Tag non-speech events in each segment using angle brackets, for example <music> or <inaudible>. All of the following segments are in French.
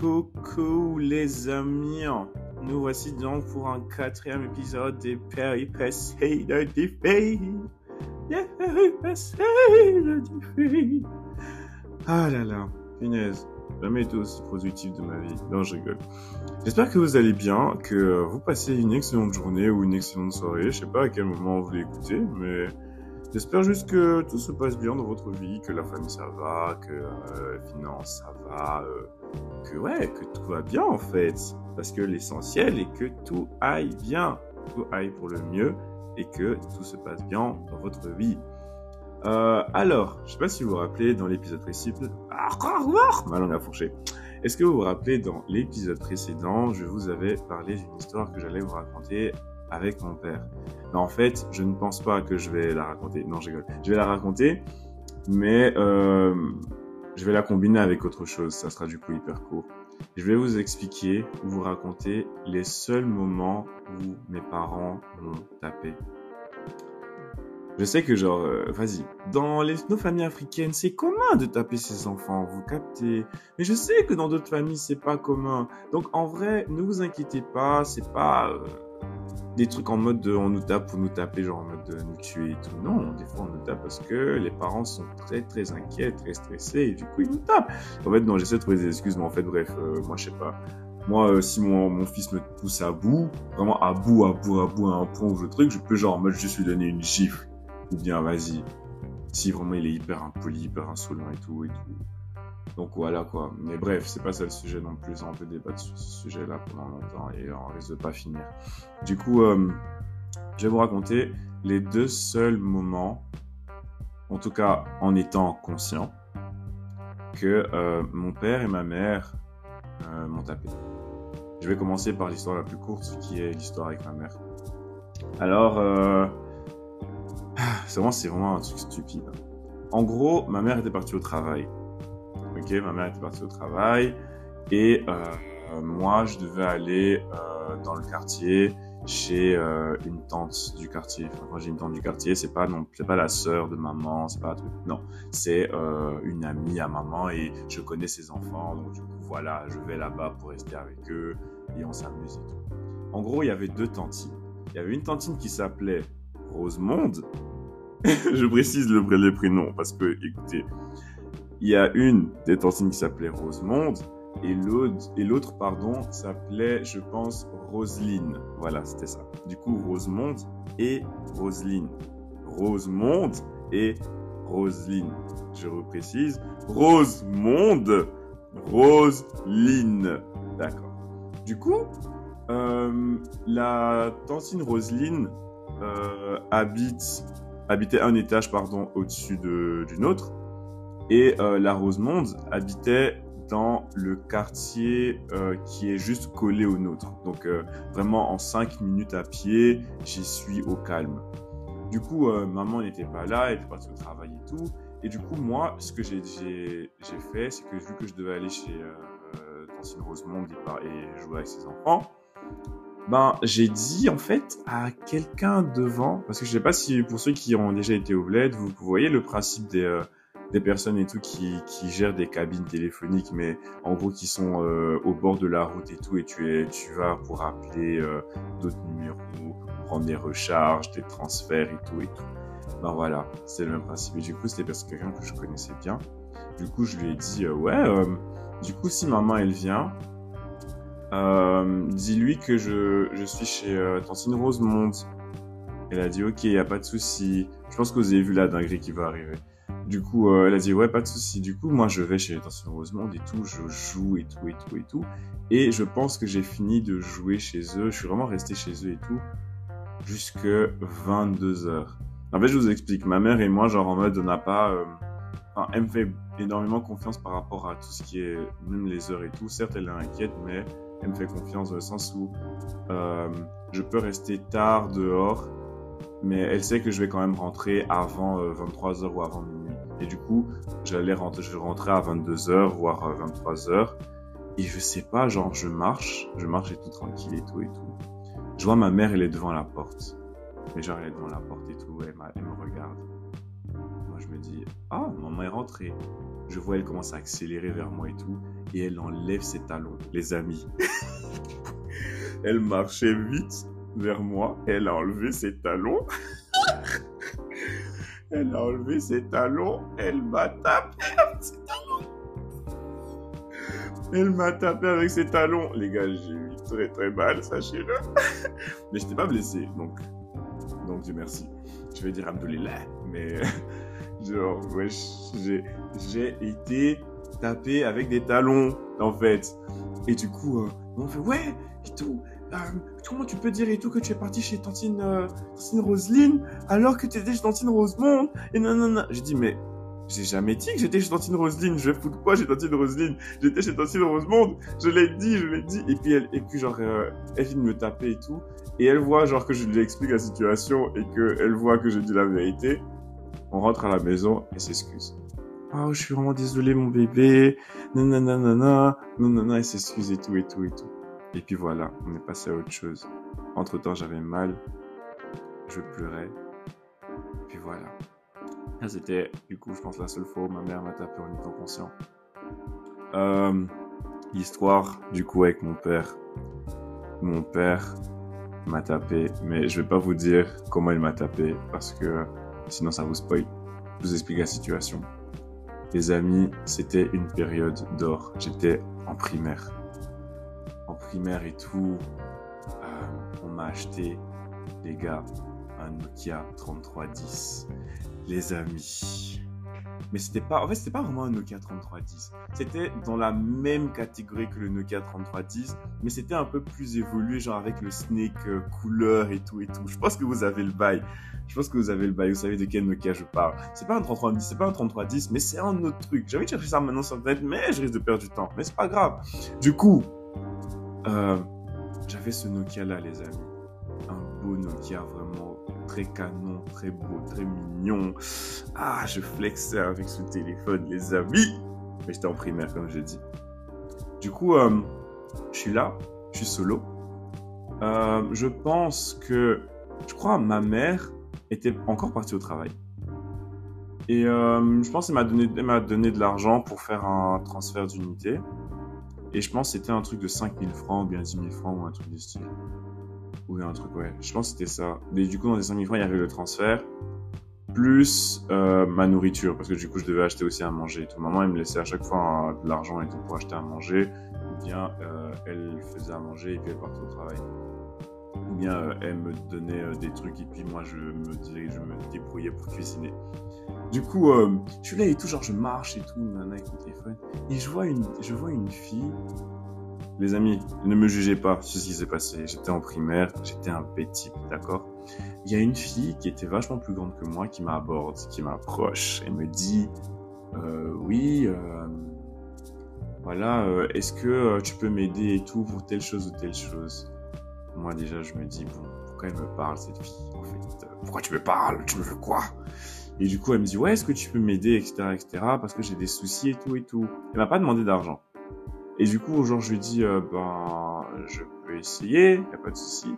Coucou les amis, nous voici donc pour un quatrième épisode des péripéties de Diffie. Des péripéties de Diffie. Ah là là, punaise, jamais été aussi positif de ma vie. Non, je rigole. J'espère que vous allez bien, que vous passez une excellente journée ou une excellente soirée. Je sais pas à quel moment vous l'écoutez, mais J'espère juste que tout se passe bien dans votre vie, que la famille ça va, que euh, finance ça va, euh, que ouais, que tout va bien en fait. Parce que l'essentiel est que tout aille bien, tout aille pour le mieux et que tout se passe bien dans votre vie. Euh, alors, je sais pas si vous vous rappelez dans l'épisode précédent, ah, ma langue a fourché. Est-ce que vous vous rappelez dans l'épisode précédent, je vous avais parlé d'une histoire que j'allais vous raconter avec mon père. En fait, je ne pense pas que je vais la raconter. Non, je rigole. Je vais la raconter, mais euh, je vais la combiner avec autre chose. Ça sera du coup hyper court. Je vais vous expliquer, vous raconter les seuls moments où mes parents m'ont tapé. Je sais que genre, euh, vas-y, dans les, nos familles africaines, c'est commun de taper ses enfants, vous captez. Mais je sais que dans d'autres familles, c'est pas commun. Donc en vrai, ne vous inquiétez pas, c'est pas... Euh, des trucs en mode de on nous tape pour nous taper, genre en mode de nous tuer et tout. Non, des fois on nous tape parce que les parents sont très très inquiets, très stressés et du coup ils nous tapent. En fait, non, j'essaie de trouver des excuses, mais en fait, bref, euh, moi je sais pas. Moi, euh, si mon, mon fils me pousse à bout, vraiment à bout, à bout, à bout, à un point où je truc, je peux genre en mode juste lui donner une gifle. Ou bien vas-y. Si vraiment il est hyper impoli, hyper insolent et tout et tout donc voilà quoi. Mais bref, c'est pas ça le sujet non plus. On peut débattre sur ce sujet-là pendant longtemps et on risque de pas finir. Du coup, euh, je vais vous raconter les deux seuls moments, en tout cas en étant conscient, que euh, mon père et ma mère euh, m'ont tapé. Je vais commencer par l'histoire la plus courte, qui est l'histoire avec ma mère. Alors, <sighs> c'est vraiment, c'est vraiment un truc stupide. En gros, ma mère était partie au travail. Ok, ma mère était partie au travail et euh, moi, je devais aller euh, dans le quartier chez euh, une tante du quartier. Enfin, quand j'ai une tante du quartier, c'est pas non, c'est pas la sœur de maman, c'est pas un truc. Non, c'est une amie à maman et je connais ses enfants, donc du coup voilà, je vais là-bas pour rester avec eux et on s'amuse et tout. En gros, il y avait deux tantines. Il y avait une tantine qui s'appelait Rosemonde. <laughs> je précise le, les prénoms parce que, écoutez, il y a une des tantines qui s'appelait Rosemonde et l'autre, et l'autre, pardon, s'appelait, je pense, Roseline. Voilà, c'était ça. Du coup, Rosemonde et Roseline. Rosemonde et Roseline. Je reprécise. Rosemonde, Roseline. D'accord. Du coup, euh, la tantine Roseline euh, habite, habitait un étage, pardon, au-dessus de, d'une autre. Et euh, la Rosemonde habitait dans le quartier euh, qui est juste collé au nôtre. Donc euh, vraiment en 5 minutes à pied, j'y suis au calme. Du coup, maman n'était pas là, elle était partie au travail et tout. Et du coup, moi, ce que j'ai fait, c'est que vu que je devais aller chez euh, Tantine Rosemonde et, jouer avec ses enfants, ben j'ai dit en fait à quelqu'un devant, parce que je sais pas si pour ceux qui ont déjà été au bled, vous, vous voyez le principe des des personnes et tout qui, qui gèrent des cabines téléphoniques, mais en gros qui sont euh, au bord de la route et tout, et tu, es, tu vas pour appeler euh, d'autres numéros, prendre des recharges, des transferts et tout et tout. Ben voilà, c'est le même principe. Et du coup, c'était parce que quelqu'un que je connaissais bien. Du coup, je lui ai dit, euh, ouais, du coup, si maman elle vient, dis-lui que je, je suis chez Tantine Rosemonde. Elle a dit, ok, y a pas de souci. Je pense que vous avez vu la dinguerie qui va arriver. Du coup, euh, elle a dit ouais, pas de souci. Du coup, moi, je vais chez Attention Rosemonde et tout, je joue et tout et tout et tout. Et je pense que j'ai fini de jouer chez eux. Je suis vraiment resté chez eux et tout jusque 22 heures. En fait, je vous explique. Ma mère et moi, genre en mode, on n'a pas. Euh, enfin, elle me fait énormément confiance par rapport à tout ce qui est même les heures et tout. Certes, elle est inquiète, mais elle me fait confiance dans le sens où euh, je peux rester tard dehors, mais elle sait que je vais quand même rentrer avant 23h ou avant minuit. Et du coup, j'allais rentrer, je rentrais à 22h, voire à 23h. Et je sais pas, genre, je marche, je marche et tout tranquille et tout et tout. Je vois ma mère, elle est devant la porte. Mais genre, elle est devant la porte et tout, elle, elle me regarde. Moi, je me dis, ah, maman est rentrée. Je vois, elle commence à accélérer vers moi et tout. Et elle enlève ses talons, les amis. <laughs> elle marchait vite vers moi. Elle a enlevé ses talons. <laughs> elle a enlevé ses talons. Elle m'a tapé avec ses talons. Elle m'a tapé avec ses talons. Les gars, j'ai eu très très mal, sachez-le. <laughs> Mais je n'étais pas blessé, donc, donc Dieu merci. Je vais dire Abdulillah, mais <laughs> genre, j'ai, j'ai été tapé avec des talons, en fait. Et du coup, euh, on fait, ouais, et tout. Euh, comment tu peux dire et tout que tu es parti chez Tantine, euh, Tantine Roseline alors que tu étais chez Tantine Rosemonde Et non. J'ai dit, mais j'ai jamais dit que j'étais chez Tantine Roseline. Je fous quoi chez Tantine Roseline J'étais chez Tantine Rosemonde. Je l'ai dit, je l'ai dit. Et puis, elle, et puis genre, euh, elle vient de me taper et tout. Et elle voit, genre, que je lui explique la situation et qu'elle voit que je dis la vérité. On rentre à la maison et s'excuse. Oh, je suis vraiment désolé, mon bébé. Nanana, nanana, nanana, elle s'excuse et tout, et tout, et tout. Et puis voilà, on est passé à autre chose. Entre temps, j'avais mal. Je pleurais. Et puis voilà. C'était, du coup, je pense, la seule fois où ma mère m'a tapé en étant conscient. Euh, L'histoire, du coup, avec mon père. Mon père m'a tapé, mais je vais pas vous dire comment il m'a tapé parce que sinon ça vous spoil. Je vous explique la situation. Les amis, c'était une période d'or. J'étais en primaire. Primaire et tout, euh, on m'a acheté, les gars, un Nokia 3310 les amis. Mais c'était pas, en fait, c'était pas vraiment un Nokia 3310. C'était dans la même catégorie que le Nokia 3310, mais c'était un peu plus évolué, genre avec le Snake euh, couleur et tout et tout. Je pense que vous avez le bail. Je pense que vous avez le bail. Vous savez de quel Nokia je parle. C'est pas un 3310, c'est pas un 3310, mais c'est un autre truc. J'avais cherché ça maintenant sur Internet, mais je risque de perdre du temps. Mais c'est pas grave. Du coup, euh, j'avais ce Nokia là, les amis. Un beau Nokia vraiment très canon, très beau, très mignon. Ah, je flexais avec ce téléphone, les amis. Mais j'étais en primaire, comme je dis. Du coup, euh, je suis là, je suis solo. Euh, je pense que, je crois, ma mère était encore partie au travail. Et je pense qu'elle m'a donné, m'a donné de l'argent pour faire un transfert d'unité. Et je pense que c'était un truc de 5000 francs ou bien 10 000 francs ou un truc du style. Ou un truc, ouais. Je pense que c'était ça. Et du coup, dans les 5000 francs, il y avait le transfert, plus euh, ma nourriture, parce que du coup, je devais acheter aussi à manger et tout. Maman, elle me laissait à chaque fois de l'argent et tout pour acheter à manger. Ou bien, euh, elle faisait à manger et puis elle partait au travail. Ou bien, euh, elle me donnait des trucs et puis moi, je me, disais, je me débrouillais pour cuisiner. Du coup, je suis là et tout, genre, je marche et tout, nana, avec mon téléphone. Et je vois une, je vois une fille les amis, ne me jugez pas sur ce qui s'est passé. J'étais en primaire, j'étais un petit, d'accord Il y a une fille qui était vachement plus grande que moi qui m'aborde, qui m'approche et me dit euh, Oui, euh, voilà, euh, est-ce que tu peux m'aider et tout pour telle chose ou telle chose? Moi, déjà, je me dis Bon, pourquoi elle me parle, cette fille En fait, pourquoi tu me parles? Tu me veux quoi? Et du coup, elle me dit, ouais, est-ce que tu peux m'aider, etc., etc., parce que j'ai des soucis et tout et tout. Elle m'a pas demandé d'argent. Et du coup, genre, je lui dis, euh, ben, je peux essayer, y a pas de souci.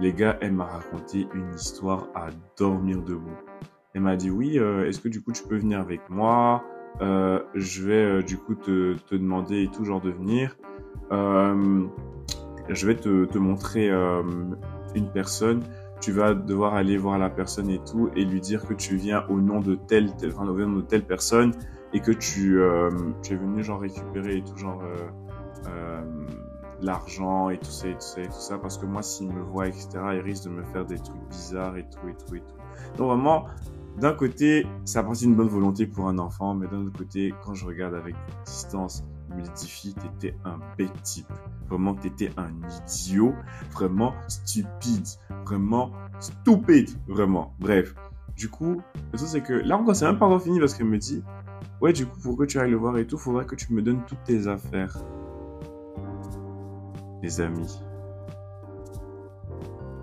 Les gars, elle m'a raconté une histoire à dormir debout. Elle m'a dit, oui, euh, est-ce que du coup, tu peux venir avec moi? Euh, Je vais euh, du coup te, te, demander et tout, genre, de venir. Je vais te, montrer une personne. Tu vas devoir aller voir la personne et tout et lui dire que tu viens au nom de telle, telle au nom de telle personne et que tu, euh, es venu genre récupérer et tout genre euh, euh, l'argent et tout ça et et parce que moi s'il me voit etc il risque de me faire des trucs bizarres et tout et tout et tout donc vraiment d'un côté ça partie d'une bonne volonté pour un enfant mais d'un autre côté quand je regarde avec distance dis t'étais un bête type vraiment t'étais un idiot vraiment stupide vraiment stupide vraiment bref du coup, le truc c'est que là encore, c'est même pas encore fini parce qu'elle me dit Ouais, du coup, pour que tu ailles le voir et tout, faudrait que tu me donnes toutes tes affaires. Les amis.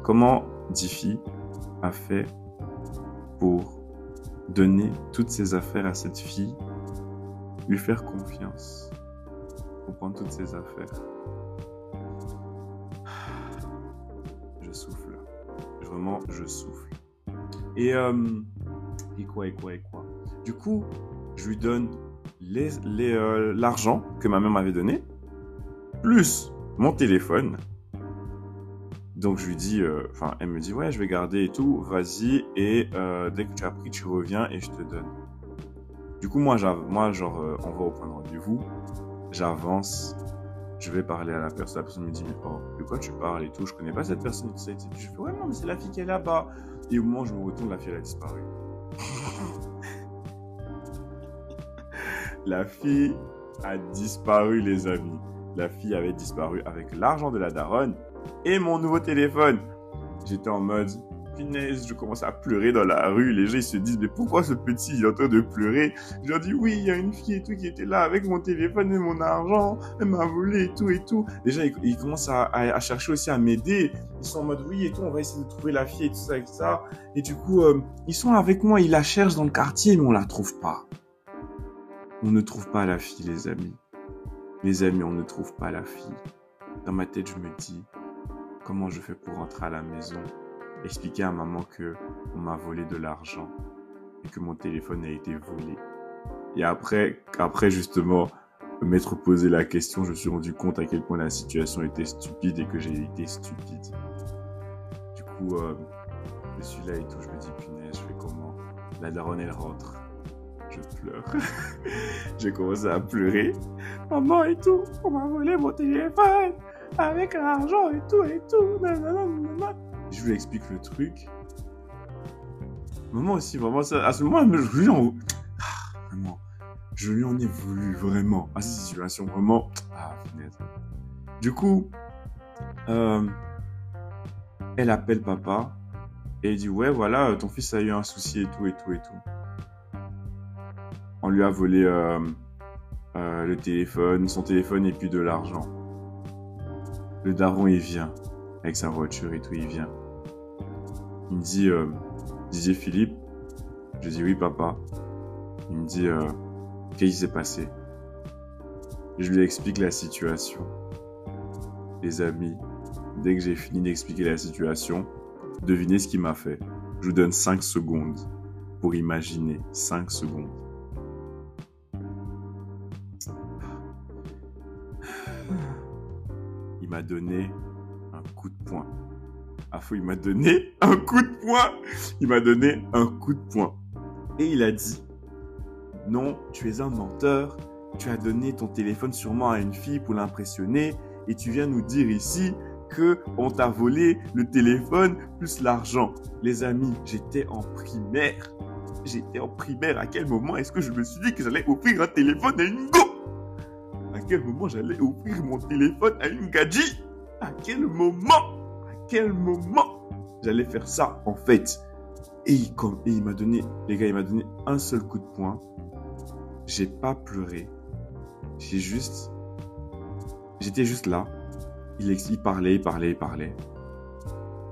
Comment Diffie a fait pour donner toutes ses affaires à cette fille, lui faire confiance, pour prendre toutes ses affaires Je souffle. Vraiment, je souffle. Et, euh, et quoi, et quoi, et quoi? Du coup, je lui donne euh, l'argent que ma mère m'avait donné, plus mon téléphone. Donc je lui dis, euh, enfin, elle me dit, ouais, je vais garder et tout, vas-y, et dès que tu as pris, tu reviens et je te donne. Du coup, moi, moi genre, on va au point de rendez-vous, j'avance, je vais parler à la personne, la personne me dit, mais oh, de quoi tu parles et tout, je connais pas cette personne, tu sais, je fais, ouais, non, mais c'est la fille qui est là-bas. Et au moment où je me retourne, la fille, elle a disparu. <laughs> La fille a disparu, les amis. La fille avait disparu avec l'argent de la daronne et mon nouveau téléphone. J'étais en mode, je commence à pleurer dans la rue. Les gens, ils se disent, mais pourquoi ce petit, est en train de pleurer? Je leur dis, oui, il y a une fille et tout qui était là avec mon téléphone et mon argent. Elle m'a volé et tout et tout. Les gens, ils, commencent à, chercher aussi à m'aider. Ils sont en mode, oui et tout, on va essayer de trouver la fille et tout ça et tout ça. Et du coup, euh, ils sont avec moi, ils la cherchent dans le quartier, mais on la trouve pas. On ne trouve pas la fille, les amis. Les amis, on ne trouve pas la fille. Dans ma tête, je me dis, comment je fais pour rentrer à la maison, expliquer à maman que on m'a volé de l'argent et que mon téléphone a été volé. Et après, après justement, m'être posé la question, je me suis rendu compte à quel point la situation était stupide et que j'ai été stupide. Du coup, euh, je suis là et tout, je me dis, punaise, je fais comment? La daronne, elle rentre je pleure. <laughs> J'ai commencé à pleurer. Maman et tout, on m'a volé mon téléphone avec l'argent et tout et tout. Je lui explique le truc. Maman aussi, vraiment, à ce moment, je lui en... Ah, je lui en ai voulu, vraiment, à cette situation, vraiment. Ah, Du coup, euh, elle appelle papa et dit, ouais, voilà, ton fils a eu un souci et tout et tout et tout on lui a volé euh, euh, le téléphone, son téléphone et puis de l'argent. Le daron, il vient avec sa voiture et tout, il vient. Il me dit, euh, Didier Philippe, je dis oui papa. Il me dit, qu'est-ce qui s'est passé? Je lui explique la situation. Les amis, dès que j'ai fini d'expliquer la situation, devinez ce qu'il m'a fait. Je vous donne 5 secondes pour imaginer 5 secondes. il m'a donné un coup de poing. Ah, il m'a donné un coup de poing. Il m'a donné un coup de poing. Et il a dit, non, tu es un menteur. Tu as donné ton téléphone sûrement à une fille pour l'impressionner. Et tu viens nous dire ici que on t'a volé le téléphone plus l'argent. Les amis, j'étais en primaire. J'étais en primaire. À quel moment est-ce que je me suis dit que j'allais offrir un téléphone à une go quel moment j'allais ouvrir mon téléphone à une gadji À quel moment? À quel moment j'allais faire ça en fait et, comme, et il m'a donné, les gars, il m'a donné un seul coup de poing. J'ai pas pleuré. J'ai juste, j'étais juste là. Il, il parlait, il parlait, il parlait.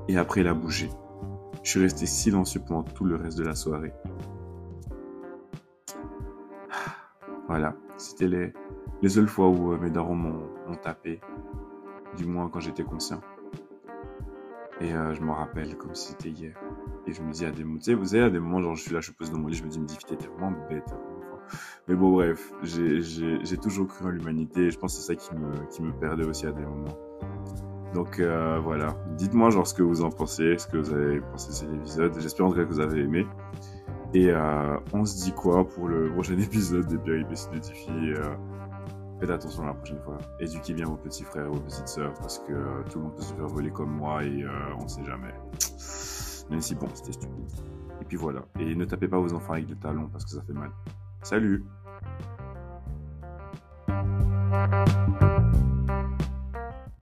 Et après, il a bougé. Je suis resté silencieux pendant tout le reste de la soirée. Voilà, c'était les, les seules fois où euh, mes darons m'ont tapé, du moins quand j'étais conscient. Et euh, je me rappelle comme si c'était hier. Et je me dis à des moments, tu sais, vous savez, à des moments, genre je suis là, je pose dans mon lit, je me dis, me dis, t'es vraiment bête. Hein, Mais bon, bref, j'ai toujours cru en l'humanité et je pense que c'est ça qui me, qui me perdait aussi à des moments. Donc euh, voilà, dites-moi genre ce que vous en pensez, ce que vous avez pensé de cet épisode. J'espère en tout cas que vous avez aimé. Et euh, on se dit quoi pour le prochain <laughs> épisode des péripéties de Tiffy Faites attention la prochaine fois. Éduquez bien vos petits frères et vos petites sœurs parce que euh, tout le monde peut se faire voler comme moi et on ne sait jamais. Même si bon, c'était stupide. Et puis voilà. Et ne tapez pas vos enfants avec des talons parce que ça fait mal. Salut